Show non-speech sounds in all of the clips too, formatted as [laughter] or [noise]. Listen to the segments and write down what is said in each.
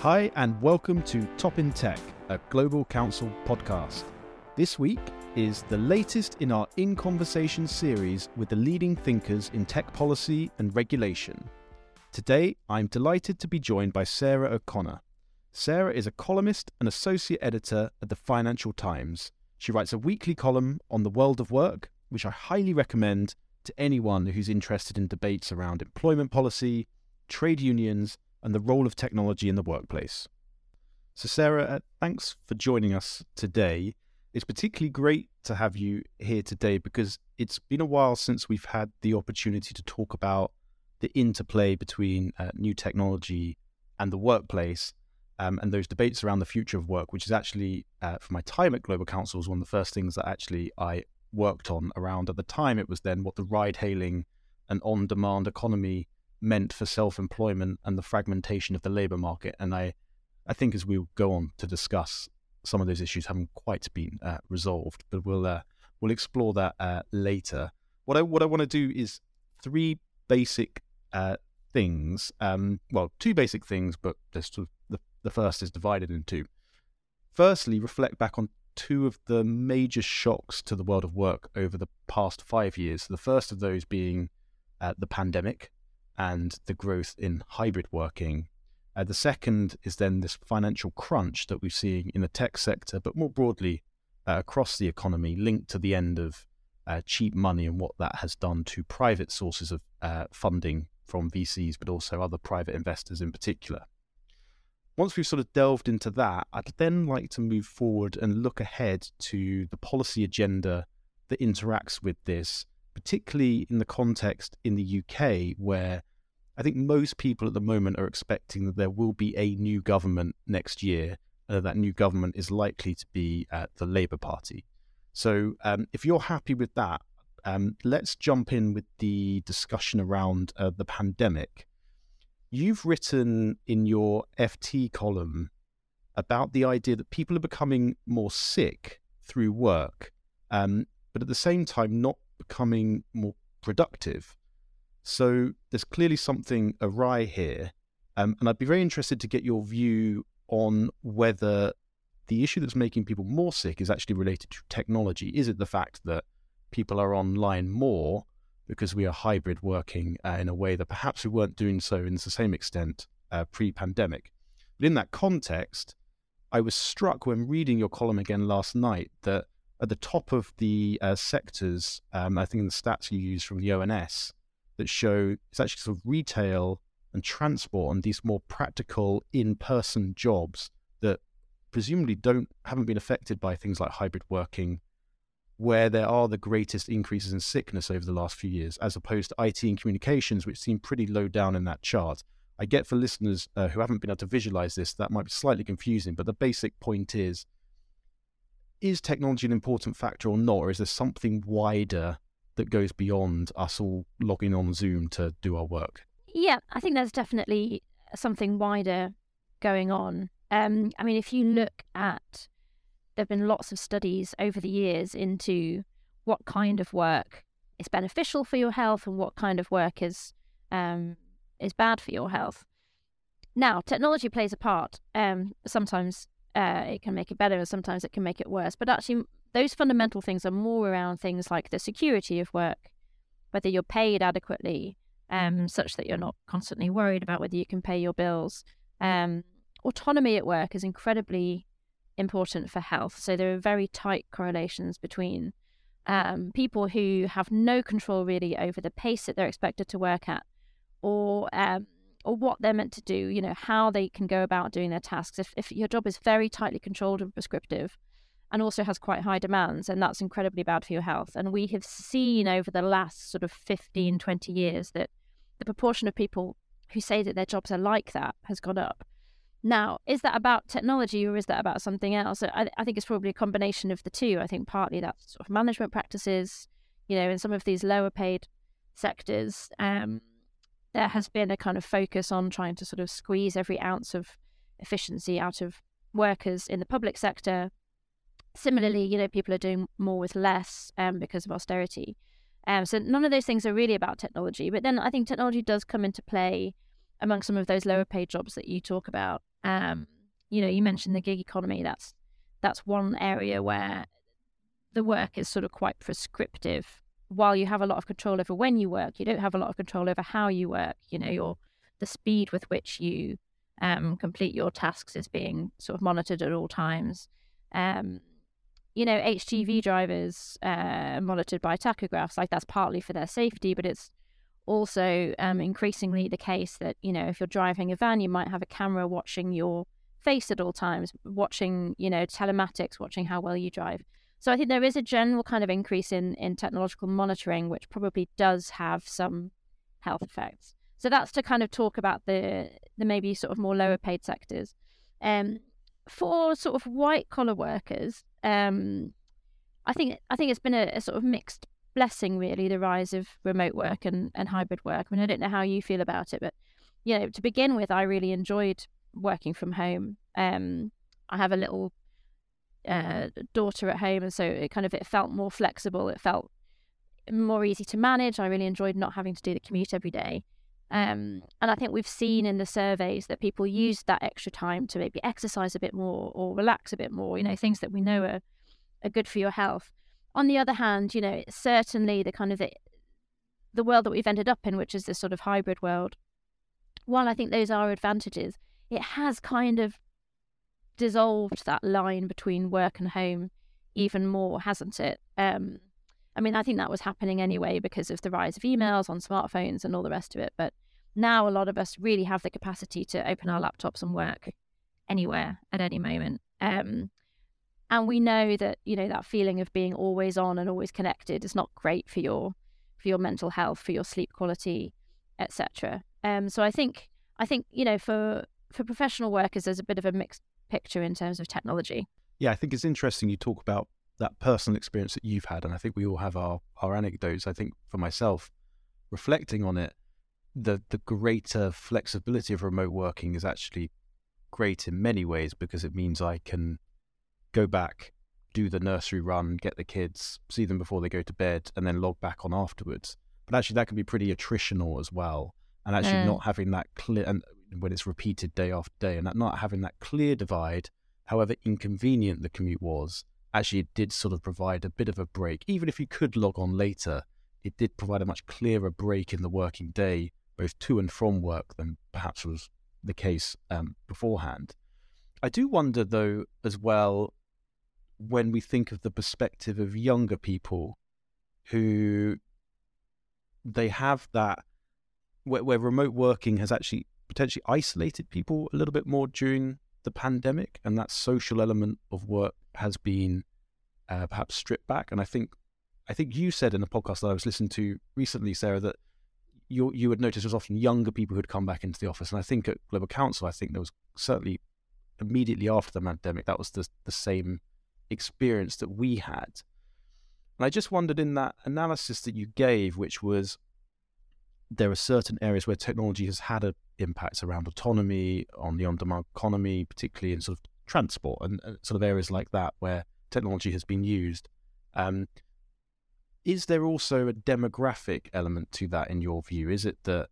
Hi, and welcome to Top in Tech, a Global Counsel podcast. This week is the latest in our In Conversation series with the leading thinkers in tech policy and regulation. Today, I'm delighted to be joined by Sarah O'Connor. Sarah is a columnist and associate editor at the Financial Times. She writes a weekly column on the world of work, which I highly recommend to anyone who's interested in debates around employment policy, trade unions, and the role of technology in the workplace. So, Sarah, uh, thanks for joining us today. It's particularly great to have you here today because it's been a while since we've had the opportunity to talk about the interplay between uh, new technology and the workplace um, and those debates around the future of work, which is actually, uh, for my time at Global Counsel, was one of the first things that actually I worked on around. At the time, it was then what the ride hailing and on demand economy meant for self employment and the fragmentation of the labour market. And I, I think as we go on to discuss, some of those issues haven't quite been uh, resolved, but we'll uh, we'll explore that uh, later. What I what I want to do is three basic uh, things. Um, well, two basic things, but sort of the the first is divided in two. Firstly, reflect back on two of the major shocks to the world of work over the past five years. The first of those being uh, the pandemic and the growth in hybrid working. Uh, the second is then this financial crunch that we're seeing in the tech sector, but more broadly uh, across the economy, linked to the end of uh, cheap money and what that has done to private sources of uh, funding from VCs, but also other private investors in particular. Once we've sort of delved into that, I'd then like to move forward and look ahead to the policy agenda that interacts with this, particularly in the context in the UK, where I think most people at the moment are expecting that there will be a new government next year. Uh, that new government is likely to be uh, the Labour Party. So, um, if you're happy with that, um, let's jump in with the discussion around uh, the pandemic. You've written in your FT column about the idea that people are becoming more sick through work, um, but at the same time not becoming more productive. So there's clearly something awry here. Um, and I'd be very interested to get your view on whether the issue that's making people more sick is actually related to technology. Is it the fact that people are online more because we are hybrid working uh, in a way that perhaps we weren't doing so in the same extent uh, pre pandemic. But in that context, I was struck when reading your column again last night that at the top of the uh, sectors, um, I think in the stats you use from the ONS, that show it's actually sort of retail and transport and these more practical in person jobs that presumably don't haven't been affected by things like hybrid working where there are the greatest increases in sickness over the last few years, as opposed to IT and communications, which seem pretty low down in that chart. I get for listeners uh, who haven't been able to visualize this, that might be slightly confusing, but the basic point is is technology an important factor or not, or is there something wider that goes beyond us all logging on Zoom to do our work? Yeah, I think there's definitely something wider going on. Um, I mean, if you look at there have been lots of studies over the years into what kind of work is beneficial for your health and what kind of work is um, is bad for your health. Now, technology plays a part. Um, sometimes uh, it can make it better, and sometimes it can make it worse. But actually, those fundamental things are more around things like the security of work, whether you're paid adequately, um, such that you're not constantly worried about whether you can pay your bills. Um, autonomy at work is incredibly important for health. So there are very tight correlations between um, people who have no control really over the pace that they're expected to work at, or um, or what they're meant to do. You know how they can go about doing their tasks. If if your job is very tightly controlled and prescriptive, and also has quite high demands, and that's incredibly bad for your health. And we have seen over the last sort of 15, 20 years that the proportion of people who say that their jobs are like that has gone up. Now, is that about technology or is that about something else? I, I, think it's probably a combination of the two. I think partly that's sort of management practices, you know, in some of these lower paid sectors, um, there has been a kind of focus on trying to sort of squeeze every ounce of efficiency out of workers in the public sector. Similarly, you know, people are doing more with less um, because of austerity. Um, so none of those things are really about technology. But then I think technology does come into play among some of those lower paid jobs that you talk about Um, you know, you mentioned the gig economy. That's that's one area where the work is sort of quite prescriptive. While you have a lot of control over when you work, you don't have a lot of control over how you work. You know, your the speed with which you um, complete your tasks is being sort of monitored at all times. Um, you know, HGV drivers uh, monitored by tachographs, like that's partly for their safety, but it's also um, increasingly the case that, you know, if you're driving a van, you might have a camera watching your face at all times, watching, you know, telematics, watching how well you drive. So I think there is a general kind of increase in, in technological monitoring, which probably does have some health effects. So that's to kind of talk about the the maybe sort of more lower paid sectors. Um, for sort of white collar workers, um, I think I think it's been a, a, sort of mixed blessing, really, the rise of remote work and, and hybrid work. I mean, I don't know how you feel about it, but you know, to begin with, I really enjoyed working from home. Um, I have a little uh, daughter at home, and so it kind of it felt more flexible. It felt more easy to manage. I really enjoyed not having to do the commute every day. Um, and I think we've seen in the surveys that people use that extra time to maybe exercise a bit more or relax a bit more, you know, things that we know are, are good for your health. On the other hand, you know, certainly the kind of the, the world that we've ended up in, which is this sort of hybrid world, while I think those are advantages, it has kind of dissolved that line between work and home even more, hasn't it? Um, I mean, I think that was happening anyway because of the rise of emails on smartphones and all the rest of it. But now a lot of us really have the capacity to open our laptops and work anywhere at any moment. Um, and we know that you know that feeling of being always on and always connected is not great for your for your mental health, for your sleep quality, etc. Um, so I think I think you know for for professional workers, there's a bit of a mixed picture in terms of technology. Yeah, I think it's interesting you talk about that personal experience that you've had, and I think we all have our our anecdotes. I think for myself, reflecting on it, the the greater flexibility of remote working is actually great in many ways because it means I can go back, do the nursery run, get the kids, see them before they go to bed, and then log back on afterwards. But actually, that can be pretty attritional as well, and actually mm. not having that clear and when it's repeated day after day, and that not having that clear divide, however inconvenient the commute was, actually it did sort of provide a bit of a break. Even if you could log on later, it did provide a much clearer break in the working day, both to and from work, than perhaps was the case um, beforehand. I do wonder, though, as well, when we think of the perspective of younger people who they have that, where, where remote working has actually potentially isolated people a little bit more during the pandemic, and that social element of work has been uh, perhaps stripped back. And I think, I think you said in a podcast that I was listening to recently, Sarah, that you you would notice it was often younger people who'd come back into the office. And I think at Global Counsel, I think there was certainly immediately after the pandemic, that was the the same experience that we had. And I just wondered in that analysis that you gave, which was there are certain areas where technology has had an impact around autonomy, on the on-demand economy, particularly in sort of transport and, and sort of areas like that where technology has been used. Um, is there also a demographic element to that in your view? Is it that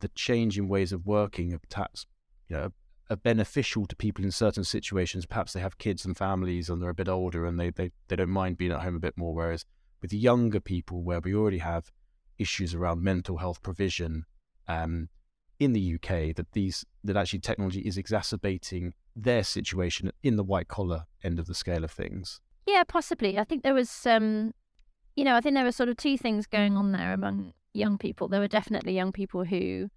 the change in ways of working are perhaps you know, are beneficial to people in certain situations? Perhaps they have kids and families and they're a bit older and they, they, they don't mind being at home a bit more. Whereas with younger people, where we already have issues around mental health provision um, in the UK, that these that actually technology is exacerbating their situation in the white collar end of the scale of things. Yeah, possibly. I think there was, um, you know, I think there were sort of two things going on there among young people. There were definitely young people who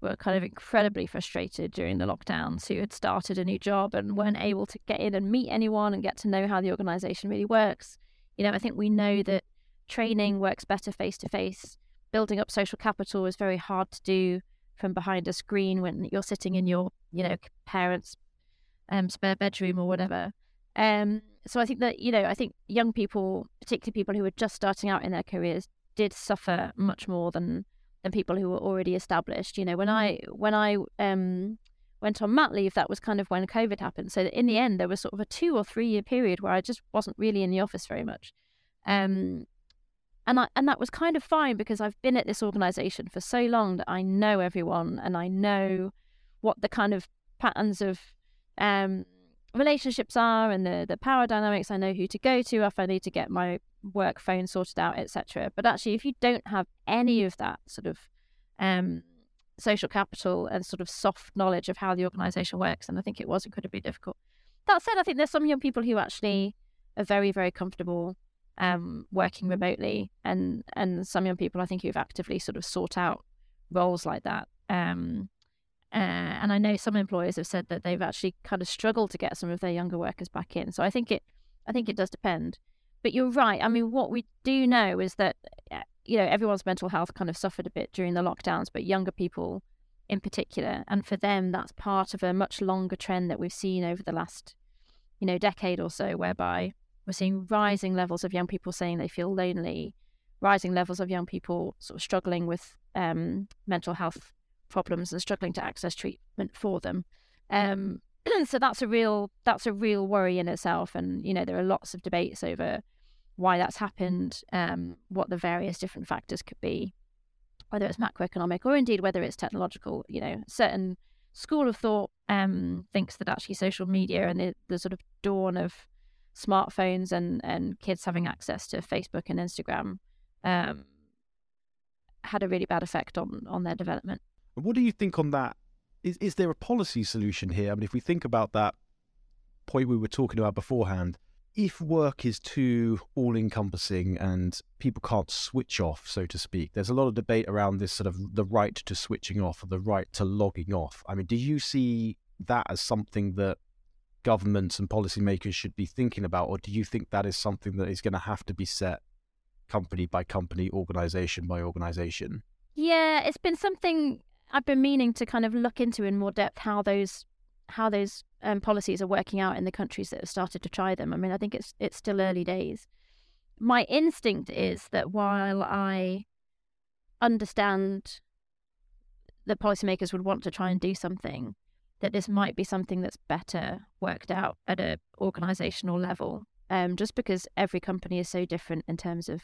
were kind of incredibly frustrated during the lockdowns, who had started a new job and weren't able to get in and meet anyone and get to know how the organisation really works. You know, I think we know that training works better face to face. Building up social capital is very hard to do from behind a screen when you're sitting in your, you know, parents' um, spare bedroom or whatever. Um, so I think that you know, I think young people, particularly people who were just starting out in their careers, did suffer much more than than people who were already established. You know, when I when I um, went on mat leave, that was kind of when COVID happened. So in the end, there was sort of a two or three year period where I just wasn't really in the office very much. Um, and I, and that was kind of fine because I've been at this organization for so long that I know everyone and I know what the kind of patterns of um, relationships are and the the power dynamics. I know who to go to if I need to get my work phone sorted out, etc. But actually, if you don't have any of that sort of um, social capital and sort of soft knowledge of how the organization works, and I think it was incredibly difficult. That said, I think there's some young people who actually are very, very comfortable um, working remotely, and and some young people I think who've actively sort of sought out roles like that. Um, uh, and I know some employers have said that they've actually kind of struggled to get some of their younger workers back in. So I think it, I think it does depend. But you're right. I mean, what we do know is that uh, you know everyone's mental health kind of suffered a bit during the lockdowns, but younger people in particular, and for them, that's part of a much longer trend that we've seen over the last, you know, decade or so, whereby we're seeing rising levels of young people saying they feel lonely, rising levels of young people sort of struggling with um, mental health problems and struggling to access treatment for them. Um, [clears throat] so that's a real that's a real worry in itself, and you know there are lots of debates over why that's happened, um, what the various different factors could be, whether it's macroeconomic or indeed whether it's technological. You know, certain school of thought um, thinks that actually social media and the, the sort of dawn of smartphones and, and kids having access to Facebook and Instagram um, had a really bad effect on, on their development. What do you think on that? Is, is there a policy solution here? I mean, if we think about that point we were talking about beforehand, if work is too all encompassing and people can't switch off, so to speak, there's a lot of debate around this sort of the right to switching off or the right to logging off. I mean, do you see that as something that governments and policymakers should be thinking about, or do you think that is something that is going to have to be set company by company, organization by organization? Yeah, it's been something I've been meaning to kind of look into in more depth how those how those um, policies are working out in the countries that have started to try them. I mean, I think it's it's still early days. My instinct is that while I understand that policymakers would want to try and do something, that this might be something that's better worked out at a organizational level. Um, just because every company is so different in terms of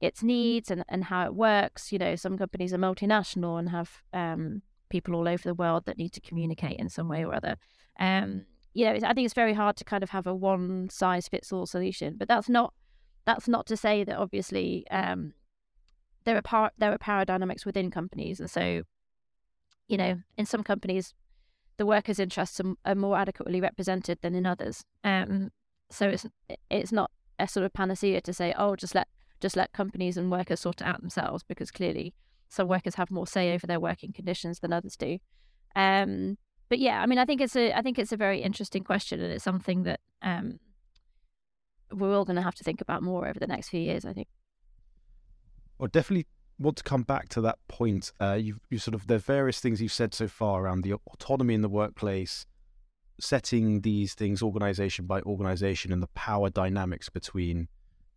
its needs and, and how it works. You know, some companies are multinational and have um, people all over the world that need to communicate in some way or other. Um, you know, I think it's very hard to kind of have a one size fits all solution, but that's not that's not to say that obviously um, there are par- there are power dynamics within companies, and so you know, in some companies, the workers' interests are, are more adequately represented than in others. Um, so it's it's not a sort of panacea to say, oh, just let just let companies and workers sort it out themselves, because clearly some workers have more say over their working conditions than others do. Um, but yeah, I mean, I think it's a I think it's a very interesting question, and it's something that um, we're all going to have to think about more over the next few years. I think. Well, definitely want to come back to that point. Uh, you you sort of there are various things you've said so far around the autonomy in the workplace, setting these things organization by organization, and the power dynamics between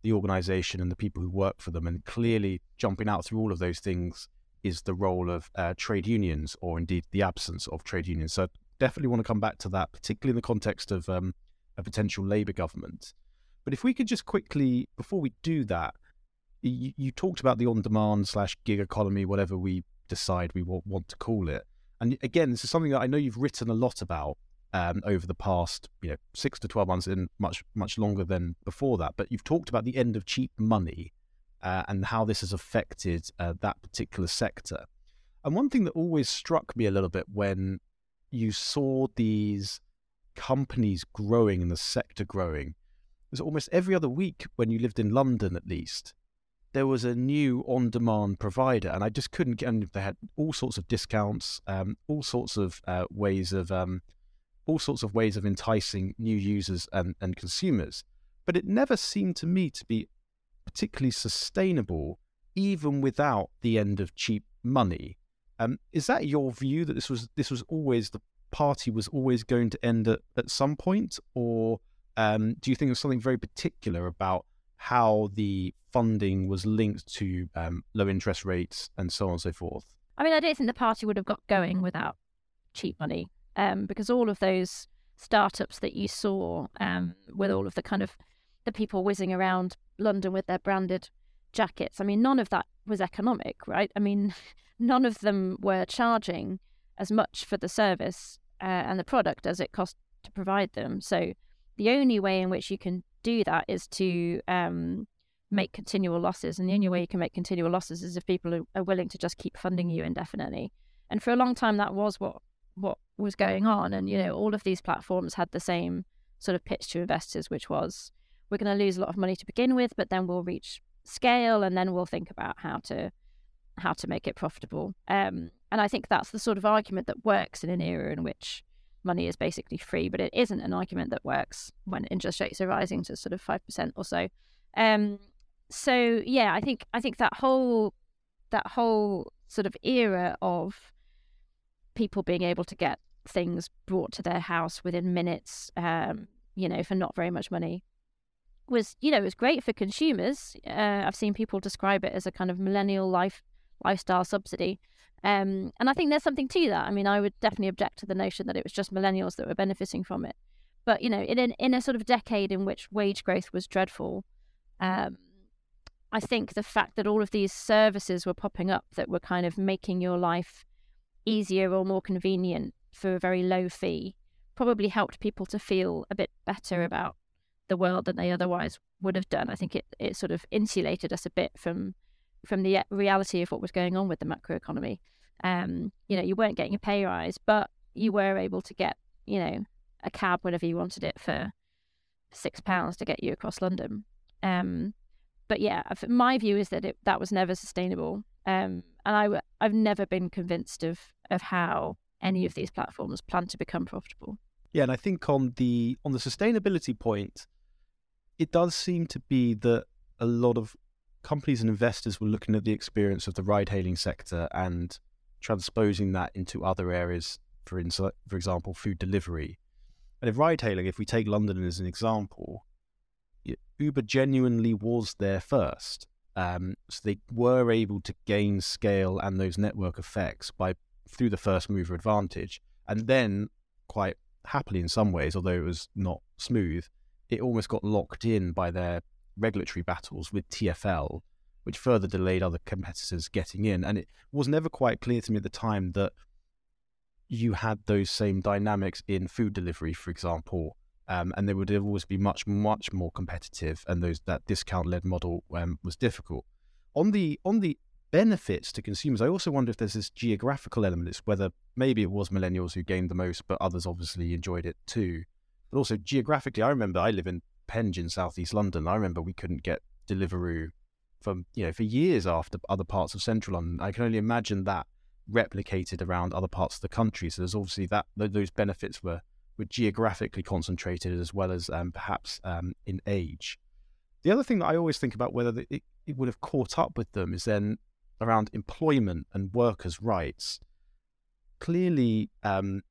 the organization and the people who work for them. And clearly, jumping out through all of those things is the role of uh, trade unions, or indeed the absence of trade unions. So, I definitely want to come back to that, particularly in the context of um, a potential Labour government. But if we could just quickly, before we do that, you, you talked about the on demand slash gig economy, whatever we decide we want to call it. And again, this is something that I know you've written a lot about um, over the past, you know, six to twelve months, and much much longer than before that. But you've talked about the end of cheap money uh, and how this has affected uh, that particular sector. And one thing that always struck me a little bit when you saw these companies growing and the sector growing was almost every other week when you lived in London, at least, there was a new on-demand provider, and I just couldn't get. And they had all sorts of discounts, um, all sorts of uh, ways of um, all sorts of ways of enticing new users and, and consumers. But it never seemed to me to be particularly sustainable, even without the end of cheap money. Um, is that your view that this was this was always the party was always going to end at, at some point, or um, do you think there's something very particular about how the funding was linked to um, low interest rates and so on and so forth? I mean, I don't think the party would have got going without cheap money um, because all of those startups that you saw um, with all of the kind of the people whizzing around London with their branded jackets, I mean, none of that was economic, right? I mean, [laughs] none of them were charging as much for the service uh, and the product as it cost to provide them. So the only way in which you can do that is to um, make continual losses. And the only way you can make continual losses is if people are, willing to just keep funding you indefinitely. And for a long time, that was what what was going on. And you know, all of these platforms had the same sort of pitch to investors, which was we're going to lose a lot of money to begin with, but then we'll reach scale, and then we'll think about how to how to make it profitable. Um, and I think that's the sort of argument that works in an era in which money is basically free, but it isn't an argument that works when interest rates are rising to sort of five percent or so. Um, so yeah, I think I think that whole that whole sort of era of people being able to get things brought to their house within minutes, um, you know, for not very much money, was you know it was great for consumers. Uh, I've seen people describe it as a kind of millennial life lifestyle subsidy. Um, and I think there's something to that. I mean, I would definitely object to the notion that it was just millennials that were benefiting from it. But you know, in an, in a sort of decade in which wage growth was dreadful, um, I think the fact that all of these services were popping up that were kind of making your life easier or more convenient for a very low fee probably helped people to feel a bit better about the world than they otherwise would have done. I think it, it sort of insulated us a bit from from the reality of what was going on with the macroeconomy. Um, you know, you weren't getting a pay rise, but you were able to get, you know, a cab whenever you wanted it for six pounds to get you across London. Um, but yeah, my view is that it, that was never sustainable. Um, and I, I've never been convinced of of how any of these platforms plan to become profitable. Yeah, and I think on the on the sustainability point, it does seem to be that a lot of companies and investors were looking at the experience of the ride-hailing sector and transposing that into other areas. For instance, for example, food delivery. And if ride-hailing, if we take London as an example, Uber genuinely was there first. Um, so they were able to gain scale and those network effects by through the first mover advantage, and then quite happily in some ways, although it was not smooth, it almost got locked in by their regulatory battles with TFL, which further delayed other competitors getting in. And it was never quite clear to me at the time that you had those same dynamics in food delivery, for example, um, and they would always be much, much more competitive, and those that discount-led model um, was difficult. On the on the benefits to consumers, I also wonder if there's this geographical element. It's whether maybe it was millennials who gained the most, but others obviously enjoyed it too. But also geographically, I remember I live in Penge in southeast London. I remember we couldn't get Deliveroo for you know for years after other parts of central London. I can only imagine that replicated around other parts of the country. So there's obviously that those benefits were were geographically concentrated as well as um, perhaps um, in age. The other thing that I always think about whether it, it would have caught up with them is then around employment and workers' rights. Clearly, um,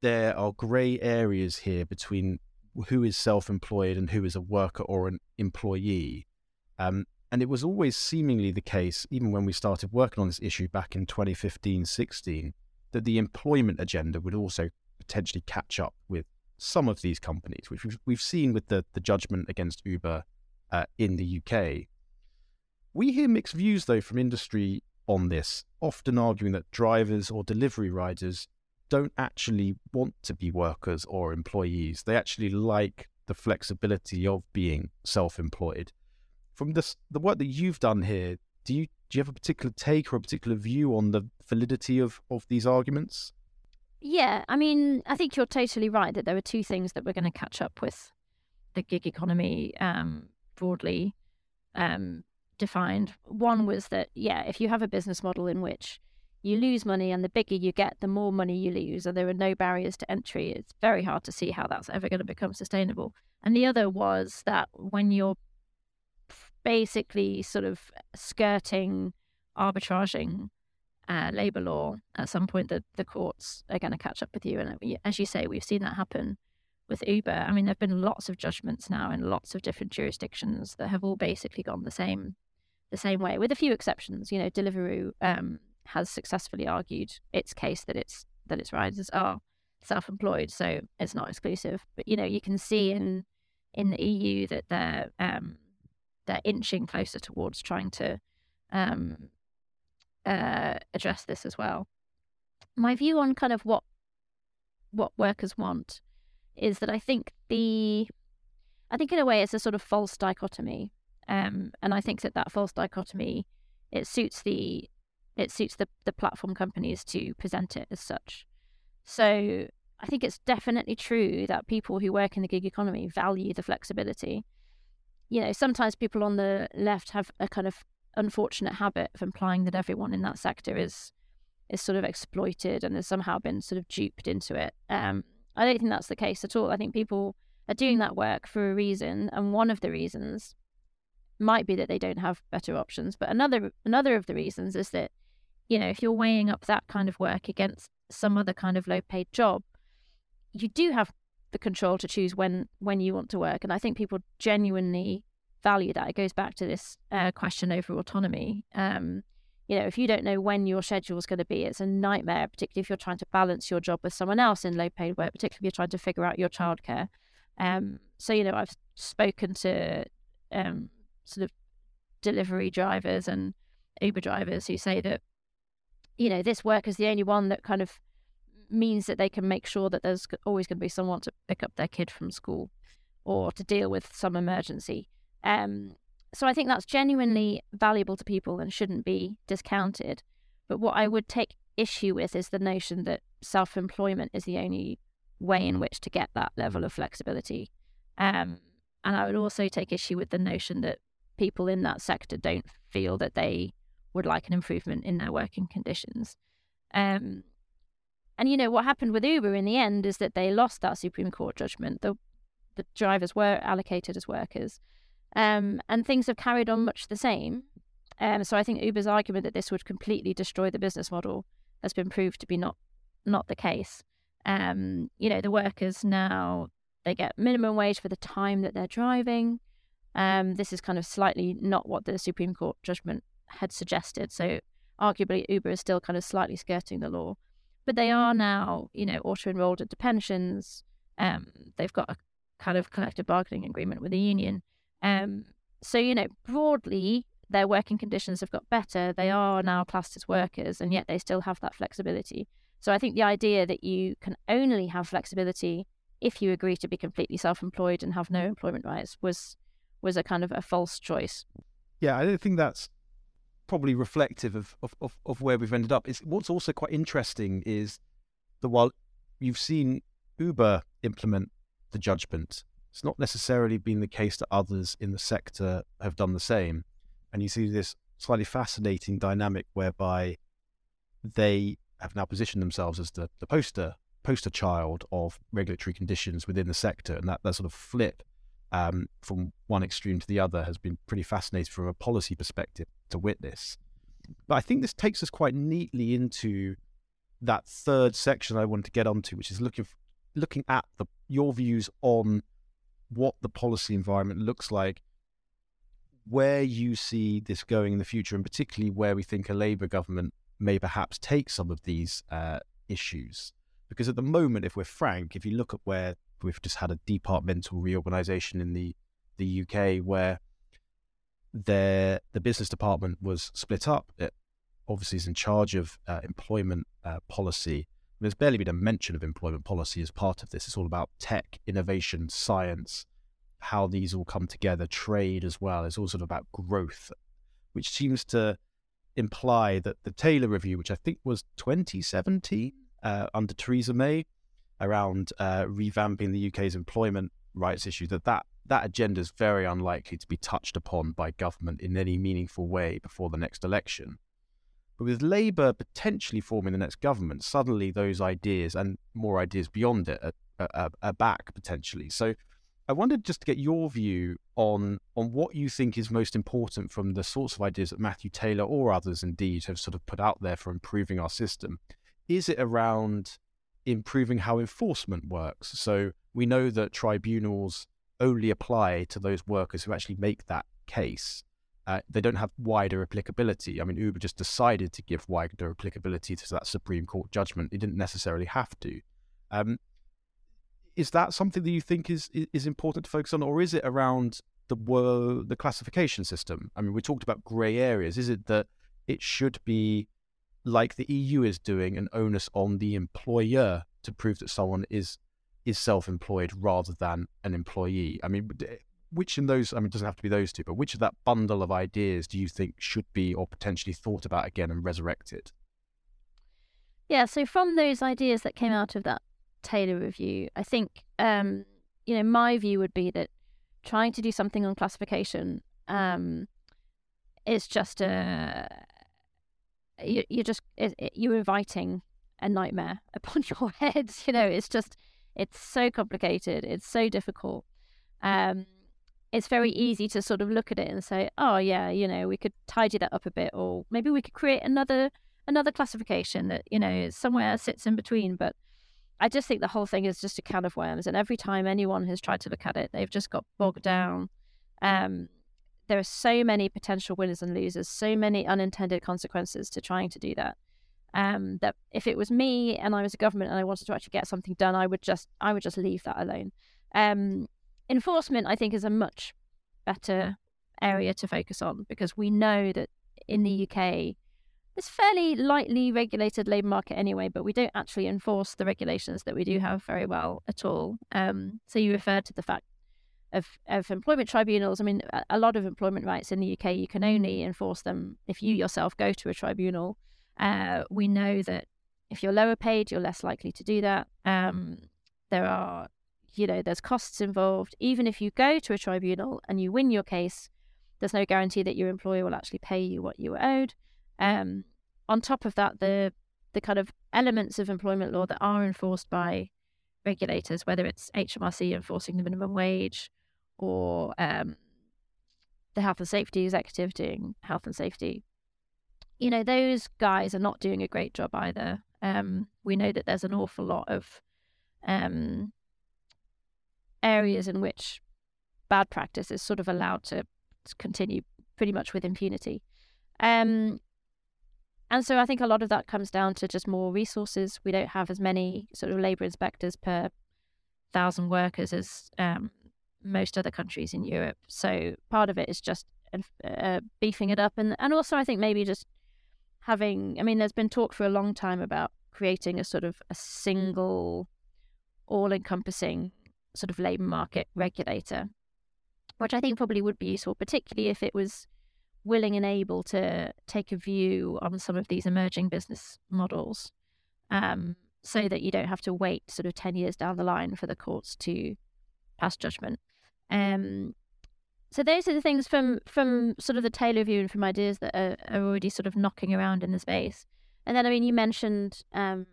there are grey areas here between who is self employed and who is a worker or an employee. Um, and it was always seemingly the case, even when we started working on this issue back in 2015 16, that the employment agenda would also potentially catch up with some of these companies, which we've, seen with the, the judgment against Uber uh, in the UK. We hear mixed views, though, from industry on this, often arguing that drivers or delivery riders don't actually want to be workers or employees. They actually like the flexibility of being self employed. From this, the work that you've done here, do you, do you have a particular take or a particular view on the validity of, of these arguments? Yeah, I mean, I think you're totally right that there are two things that we're going to catch up with the gig economy um, broadly um, defined. One was that, yeah, if you have a business model in which you lose money and the bigger you get, the more money you lose, and there are no barriers to entry, it's very hard to see how that's ever going to become sustainable. And the other was that when you're basically sort of skirting, arbitraging uh, labor law, at some point the, the courts are going to catch up with you. And as you say, we've seen that happen with Uber. I mean, there have been lots of judgments now in lots of different jurisdictions that have all basically gone the same the same way, with a few exceptions. You know, Deliveroo um, has successfully argued its case that its that its riders are self-employed, so it's not exclusive. But you know, you can see in in the EU that they're um, they're inching closer towards trying to um, uh, address this as well. My view on kind of what what workers want is that I think the I think in a way it's a sort of false dichotomy, um, and I think that that false dichotomy it suits the it suits the the platform companies to present it as such. So I think it's definitely true that people who work in the gig economy value the flexibility. You know, sometimes people on the left have a kind of unfortunate habit of implying that everyone in that sector is is sort of exploited and has somehow been sort of duped into it. Um, I don't think that's the case at all. I think people are doing that work for a reason, and one of the reasons might be that they don't have better options, but another another of the reasons is that you know if you're weighing up that kind of work against some other kind of low paid job, you do have the control to choose when when you want to work, and I think people genuinely value that. It goes back to this uh, question over autonomy. Um, you know, if you don't know when your schedule is going to be, it's a nightmare, particularly if you're trying to balance your job with someone else in low paid work, particularly if you're trying to figure out your childcare. Um, so, you know, I've spoken to um, sort of delivery drivers and Uber drivers who say that, you know, this work is the only one that kind of means that they can make sure that there's always going to be someone to pick up their kid from school or to deal with some emergency. Um, so I think that's genuinely valuable to people and shouldn't be discounted. But what I would take issue with is the notion that self employment is the only way in which to get that level of flexibility. Um, and I would also take issue with the notion that people in that sector don't feel that they would like an improvement in their working conditions. Um, and you know what happened with Uber in the end is that they lost that Supreme Court judgment. The the drivers were allocated as workers, um, and things have carried on much the same. Um, so I think Uber's argument that this would completely destroy the business model has been proved to be not not the case. Um, you know, the workers now they get minimum wage for the time that they're driving. Um, this is kind of slightly not what the Supreme Court judgment had suggested. So arguably, Uber is still kind of slightly skirting the law, but they are now, you know, auto enrolled into pensions. Um, they've got a kind of collective bargaining agreement with the union. Um, so, you know, broadly, their working conditions have got better. They are now classed as workers, and yet they still have that flexibility. So, I think the idea that you can only have flexibility if you agree to be completely self-employed and have no employment rights was was a kind of a false choice. Yeah, I don't think that's probably reflective of, of, of, of where we've ended up. It's, what's also quite interesting is that while you've seen Uber implement the judgment it's not necessarily been the case that others in the sector have done the same. And you see this slightly fascinating dynamic whereby they have now positioned themselves as the, the poster poster child of regulatory conditions within the sector, and that, that sort of flip um, from one extreme to the other has been pretty fascinating from a policy perspective to witness. But I think this takes us quite neatly into that third section I wanted to get onto, which is looking looking at the, your views on what the policy environment looks like, where you see this going in the future, and particularly where we think a Labour government may perhaps take some of these uh, issues. Because at the moment, if we're frank, if you look at where we've just had a departmental reorganisation in the the UK, where their the business department was split up, it obviously is in charge of uh, employment uh, policy there's barely been a mention of employment policy as part of this. It's all about tech, innovation, science, how these all come together, trade as well. It's all sort of about growth, which seems to imply that the Taylor Review, which I think was 2017 uh, under Theresa May, around uh, revamping the UK's employment rights issue, that, that that agenda is very unlikely to be touched upon by government in any meaningful way before the next election. But with Labour potentially forming the next government, suddenly those ideas and more ideas beyond it are, are, are back potentially. So I wanted just to get your view on on what you think is most important from the sorts of ideas that Matthew Taylor or others indeed have sort of put out there for improving our system. Is it around improving how enforcement works? So we know that tribunals only apply to those workers who actually make that case uh, they don't have wider applicability. I mean, Uber just decided to give wider applicability to that Supreme Court judgment. It didn't necessarily have to. Um, is that something that you think is is important to focus on, or is it around the the classification system? I mean, we talked about grey areas. Is it that it should be like the EU is doing, an onus on the employer to prove that someone is is self-employed rather than an employee. I mean, which in those, I mean, it doesn't have to be those two, but which of that bundle of ideas do you think should be or potentially thought about again and resurrected? Yeah, so from those ideas that came out of that Taylor review, I think, um, you know, my view would be that trying to do something on classification um, is just a you, you're just it, it, you're inviting a nightmare [laughs] upon your heads. You know, it's just it's so complicated. It's so difficult. Um, it's very easy to sort of look at it and say, oh yeah, you know, we could tidy that up a bit, or maybe we could create another another classification that you know somewhere sits in between. But I just think the whole thing is just a can of worms, and every time anyone has tried to look at it, they've just got bogged down. Um, there are so many potential winners and losers, so many unintended consequences to trying to do that. Um, that if it was me and I was a government and I wanted to actually get something done, I would just I would just leave that alone. Um, enforcement, I think, is a much better area to focus on because we know that in the UK, it's fairly lightly regulated labour market anyway, but we don't actually enforce the regulations that we do have very well at all. Um, so you referred to the fact of, of employment tribunals. I mean, a lot of employment rights in the UK, you can only enforce them if you yourself go to a tribunal. Uh, we know that if you're lower paid, you're less likely to do that. Um, there are, you know, there's costs involved. Even if you go to a tribunal and you win your case, there's no guarantee that your employer will actually pay you what you were owed. Um, on top of that, the the kind of elements of employment law that are enforced by regulators, whether it's HMRC enforcing the minimum wage or um, the health and safety executive doing health and safety. You know, those guys are not doing a great job either. Um, we know that there's an awful lot of um, areas in which bad practice is sort of allowed to, continue pretty much with impunity. Um, and so I think a lot of that comes down to just more resources. We don't have as many sort of labour inspectors per thousand workers as um, most other countries in Europe. So part of it is just uh, beefing it up, and and also I think maybe just having. I mean, there's been talk for a long time about creating a sort of a single, all-encompassing sort of labour market regulator, which I think probably would be useful, particularly if it was willing and able to take a view on some of these emerging business models. Um, so that you don't have to wait sort of 10 years down the line for the courts to pass judgment. Um, so those are the things from from sort of the Taylor view and from ideas that are, are already sort of knocking around in the space. And then, I mean, you mentioned um,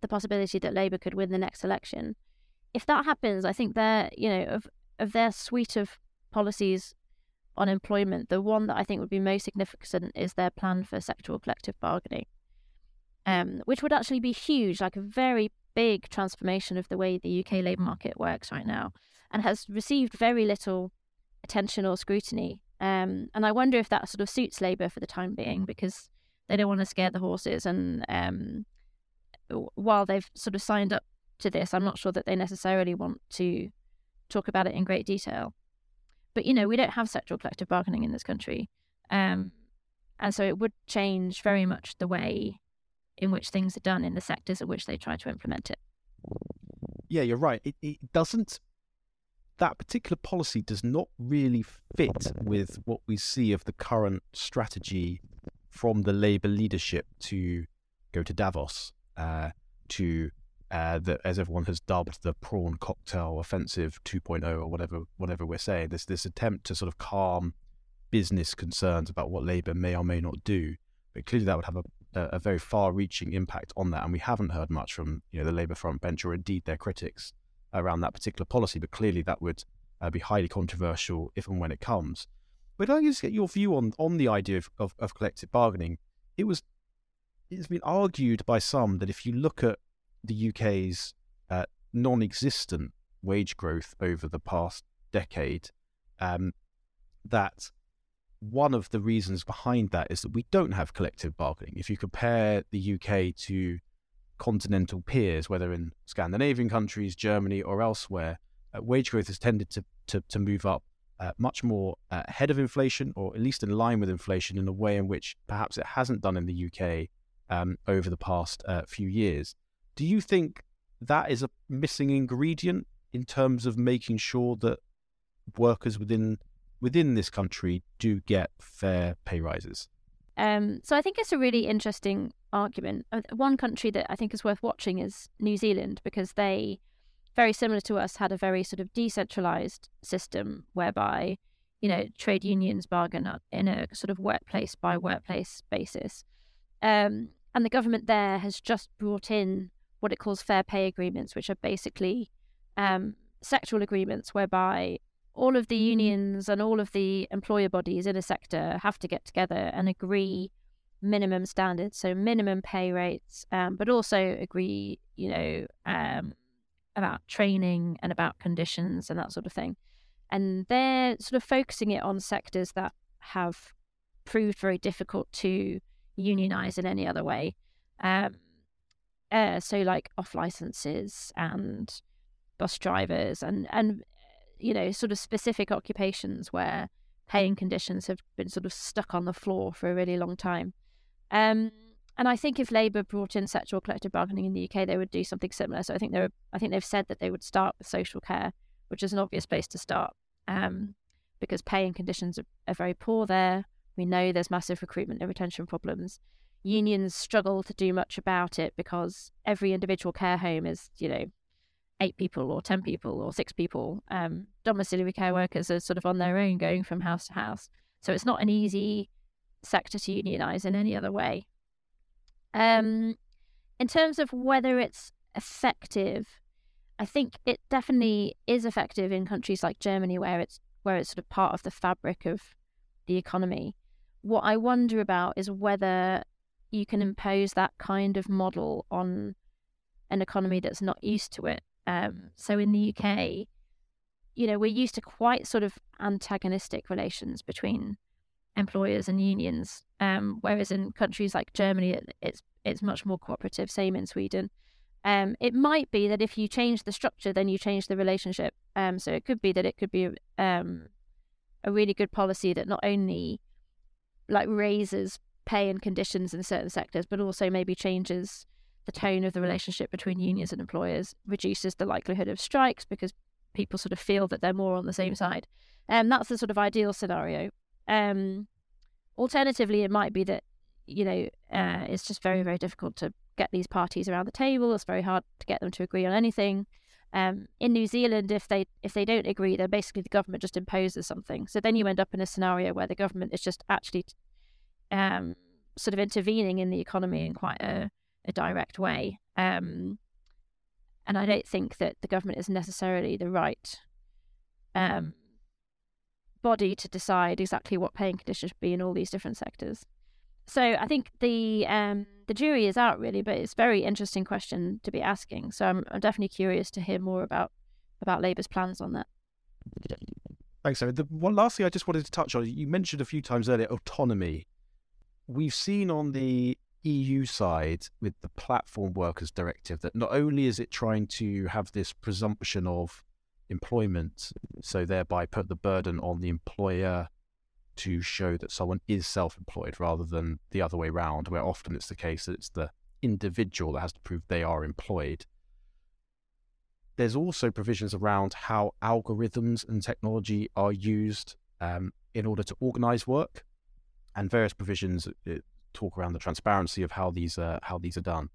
the possibility that Labour could win the next election. If that happens, I think their, you know, of of their suite of policies on employment, the one that I think would be most significant is their plan for sectoral collective bargaining, um, which would actually be huge, like a very big transformation of the way the UK labour market works right now and has received very little attention or scrutiny. Um, and I wonder if that sort of suits Labour for the time being because they don't want to scare the horses. And um, while they've sort of signed up to this, I'm not sure that they necessarily want to talk about it in great detail. But, you know, we don't have sectoral collective bargaining in this country. Um, and so it would change very much the way in which things are done in the sectors in which they try to implement it. Yeah, you're right. It, it doesn't that particular policy does not really fit with what we see of the current strategy from the Labour leadership to go to Davos, uh, to uh, the, as everyone has dubbed the prawn cocktail offensive 2.0 or whatever whatever we're saying. This this attempt to sort of calm business concerns about what Labour may or may not do, but clearly that would have a, a, a very far-reaching impact on that, and we haven't heard much from you know the Labour front bench or indeed their critics around that particular policy, but clearly that would uh, be highly controversial if and when it comes. But I just get your view on on the idea of, of, of collective bargaining. It was it's been argued by some that if you look at the UK's uh, non-existent wage growth over the past decade, um, that one of the reasons behind that is that we don't have collective bargaining. If you compare the UK to continental peers, whether in Scandinavian countries, Germany, or elsewhere, uh, wage growth has tended to, to, to move up uh, much more uh, ahead of inflation, or at least in line with inflation, in a way in which perhaps it hasn't done in the UK um, over the past uh, few years. Do you think that is a missing ingredient in terms of making sure that workers within within this country do get fair pay rises? Um, so I think it's a really interesting argument. Uh, one country that I think is worth watching is New Zealand because they, very similar to us, had a very sort of decentralized system whereby, you know, trade unions bargain in a sort of workplace by workplace basis. Um, and the government there has just brought in what it calls fair pay agreements, which are basically um, sectoral agreements whereby all of the mm-hmm. unions and all of the employer bodies in a sector have to get together and agree minimum standards, so minimum pay rates, um, but also agree, you know, um, about training and about conditions and that sort of thing. And they're sort of focusing it on sectors that have proved very difficult to unionize in any other way. Um, uh, so like off licenses and bus drivers and and you know sort of specific occupations where paying conditions have been sort of stuck on the floor for a really long time. Um, and I think if Labour brought in sectoral collective bargaining in the UK, they would do something similar. So I think they're I think they've said that they would start with social care, which is an obvious place to start, um, because paying conditions are, are very poor there. We know there's massive recruitment and retention problems unions struggle to do much about it because every individual care home is, you know, eight people or 10 people or six people. Um, domiciliary care workers are sort of on their own going from house to house. So it's not an easy sector to unionize in any other way. Um, in terms of whether it's effective, I think it definitely is effective in countries like Germany where it's where it's sort of part of the fabric of the economy. What I wonder about is whether you can impose that kind of model on an economy that's not used to it. Um, so in the UK, you know, we're used to quite sort of antagonistic relations between employers and unions, um, whereas in countries like Germany, it, it's it's much more cooperative. Same in Sweden. Um, it might be that if you change the structure, then you change the relationship. Um, so it could be that it could be um, a really good policy that not only like raises pay and conditions in certain sectors, but also maybe changes the tone of the relationship between unions and employers, reduces the likelihood of strikes because people sort of feel that they're more on the same side. And um, that's the sort of ideal scenario. Um, alternatively, it might be that you know uh, it's just very very difficult to get these parties around the table. It's very hard to get them to agree on anything. Um, in New Zealand, if they if they don't agree, then basically the government just imposes something. So then you end up in a scenario where the government is just actually um, sort of intervening in the economy in quite a, a direct way. Um, and I don't think that the government is necessarily the right um, body to decide exactly what paying conditions should be in all these different sectors. So I think the um, the jury is out really, but it's a very interesting question to be asking. So I'm, I'm definitely curious to hear more about about Labour's plans on that. Thanks, Sarah. The one last thing I just wanted to touch on, you mentioned a few times earlier autonomy we've seen on the EU side with the Platform Workers Directive that not only is it trying to have this presumption of employment, so thereby put the burden on the employer to show that someone is self employed rather than the other way around, where often it's the case that it's the individual that has to prove they are employed. There's also provisions around how algorithms and technology are used um, in order to organize work and various provisions uh, talk around the transparency of how these uh, how these are done.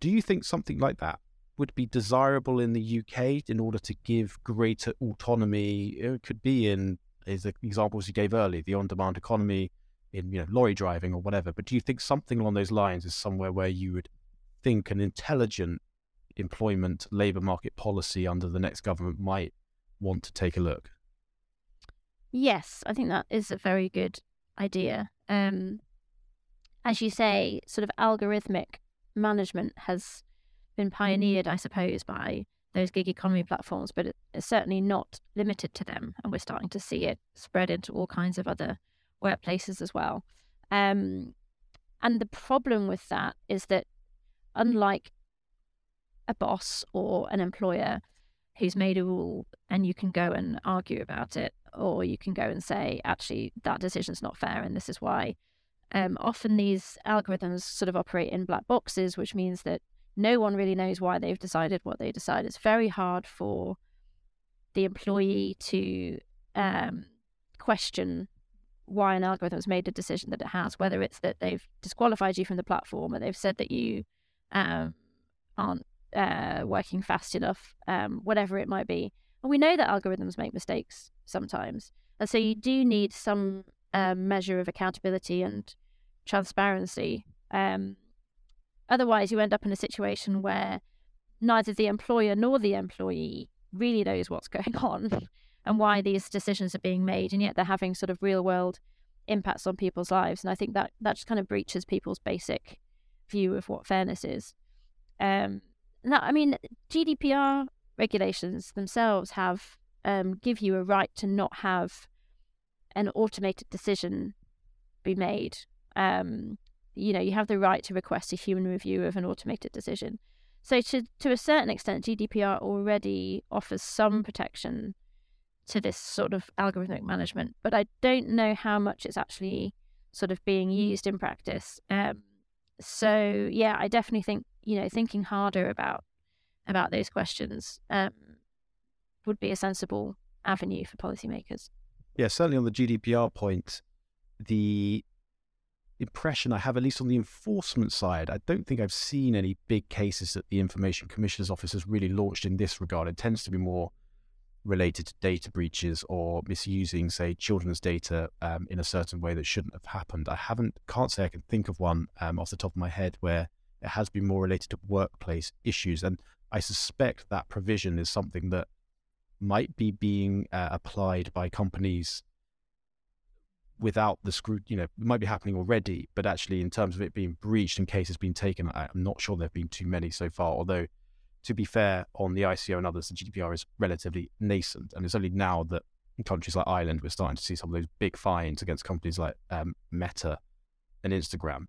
Do you think something like that would be desirable in the UK in order to give greater autonomy? It could be in is the examples you gave earlier, the on-demand economy, in you know lorry driving or whatever. But do you think something along those lines is somewhere where you would think an intelligent employment labour market policy under the next government might want to take a look? Yes, I think that is a very good idea um, as you say, sort of algorithmic management has been mm-hmm. pioneered, I suppose, by those gig economy platforms, but it's certainly not limited to them. And we're starting to see it spread into all kinds of other workplaces as well. Um, and the problem with that is that, unlike a boss or an employer who's made a rule and you can go and argue about it, or you can go and say, actually, that decision's not fair and this is why. Um, often these algorithms sort of operate in black boxes, which means that no one really knows why they've decided what they decide. It's very hard for the employee to um, question why an algorithm has made a decision that it has, whether it's that they've disqualified you from the platform or they've said that you um, aren't uh, working fast enough, um, whatever it might be. And we know that algorithms make mistakes sometimes. And so you do need some um, measure of accountability and transparency. Um, otherwise, you end up in a situation where neither the employer nor the employee really knows what's going [laughs] on and why these decisions are being made, and yet they're having sort of real world impacts on people's lives. And I think that that just kind of breaches people's basic view of what fairness is. Um, now, I mean, GDPR regulations themselves have um, give you a right to not have an automated decision be made. Um, you know, you have the right to request a human review of an automated decision. So, to to a certain extent, GDPR already offers some protection to this sort of algorithmic management, but I don't know how much it's actually sort of being used in practice. Um, so, yeah, I definitely think you know thinking harder about about those questions um, would be a sensible avenue for policymakers. Yeah, certainly on the GDPR point, the impression I have, at least on the enforcement side, I don't think I've seen any big cases that the Information Commissioner's Office has really launched in this regard. It tends to be more related to data breaches or misusing, say, children's data um, in a certain way that shouldn't have happened. I haven't, can't say I can think of one um, off the top of my head where it has been more related to workplace issues. And I suspect that provision is something that might be being uh, applied by companies without the screw, you know, it might be happening already, but actually, in terms of it being breached and cases being taken, I'm not sure there have been too many so far. Although, to be fair, on the ICO and others, the GDPR is relatively nascent, and it's only now that in countries like Ireland we're starting to see some of those big fines against companies like um, Meta and Instagram.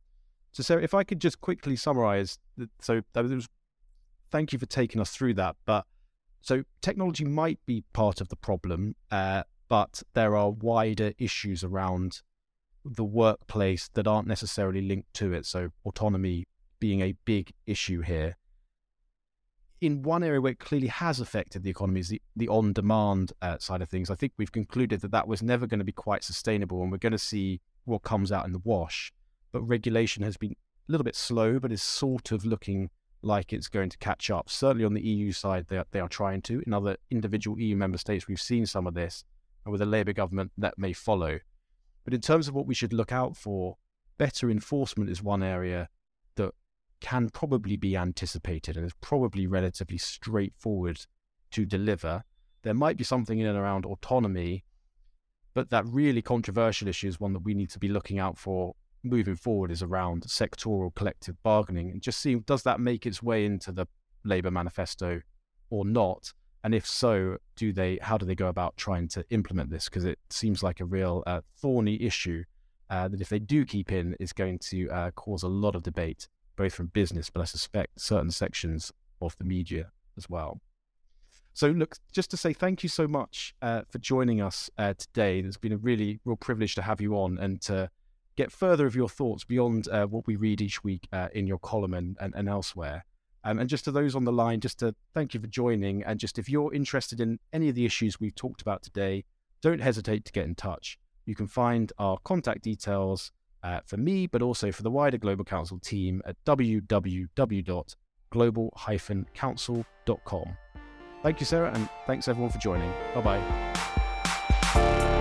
So, Sarah, if I could just quickly summarize, so was thank you for taking us through that. But so technology might be part of the problem, uh, but there are wider issues around the workplace that aren't necessarily linked to it. So autonomy being a big issue here. In one area where it clearly has affected the economy is the, the on demand uh, side of things. I think we've concluded that that was never going to be quite sustainable, and we're going to see what comes out in the wash. But regulation has been a little bit slow, but is sort of looking like it's going to catch up. Certainly on the EU side, they are, they are trying to. In other individual EU member states, we've seen some of this, and with a Labour government, that may follow. But in terms of what we should look out for, better enforcement is one area that can probably be anticipated and is probably relatively straightforward to deliver. There might be something in and around autonomy, but that really controversial issue is one that we need to be looking out for moving forward is around sectoral collective bargaining and just seeing does that make its way into the Labour manifesto or not? And if so, do they? How do they go about trying to implement this? Because it seems like a real uh, thorny issue uh, that if they do keep in, is going to uh, cause a lot of debate, both from business, but I suspect certain sections of the media as well. So, look, just to say thank you so much uh, for joining us uh, today. It's been a really real privilege to have you on and to get further of your thoughts beyond uh, what we read each week in your column and, and, and elsewhere. Um, and just to those on the line, just to thank you for joining. And just if you're interested in any of the issues we've talked about today, don't hesitate to get in touch. You can find our contact details uh, for me, but also for the wider Global Counsel team at www.global-counsel.com. Thank you, Sarah, and thanks everyone for joining. Bye bye.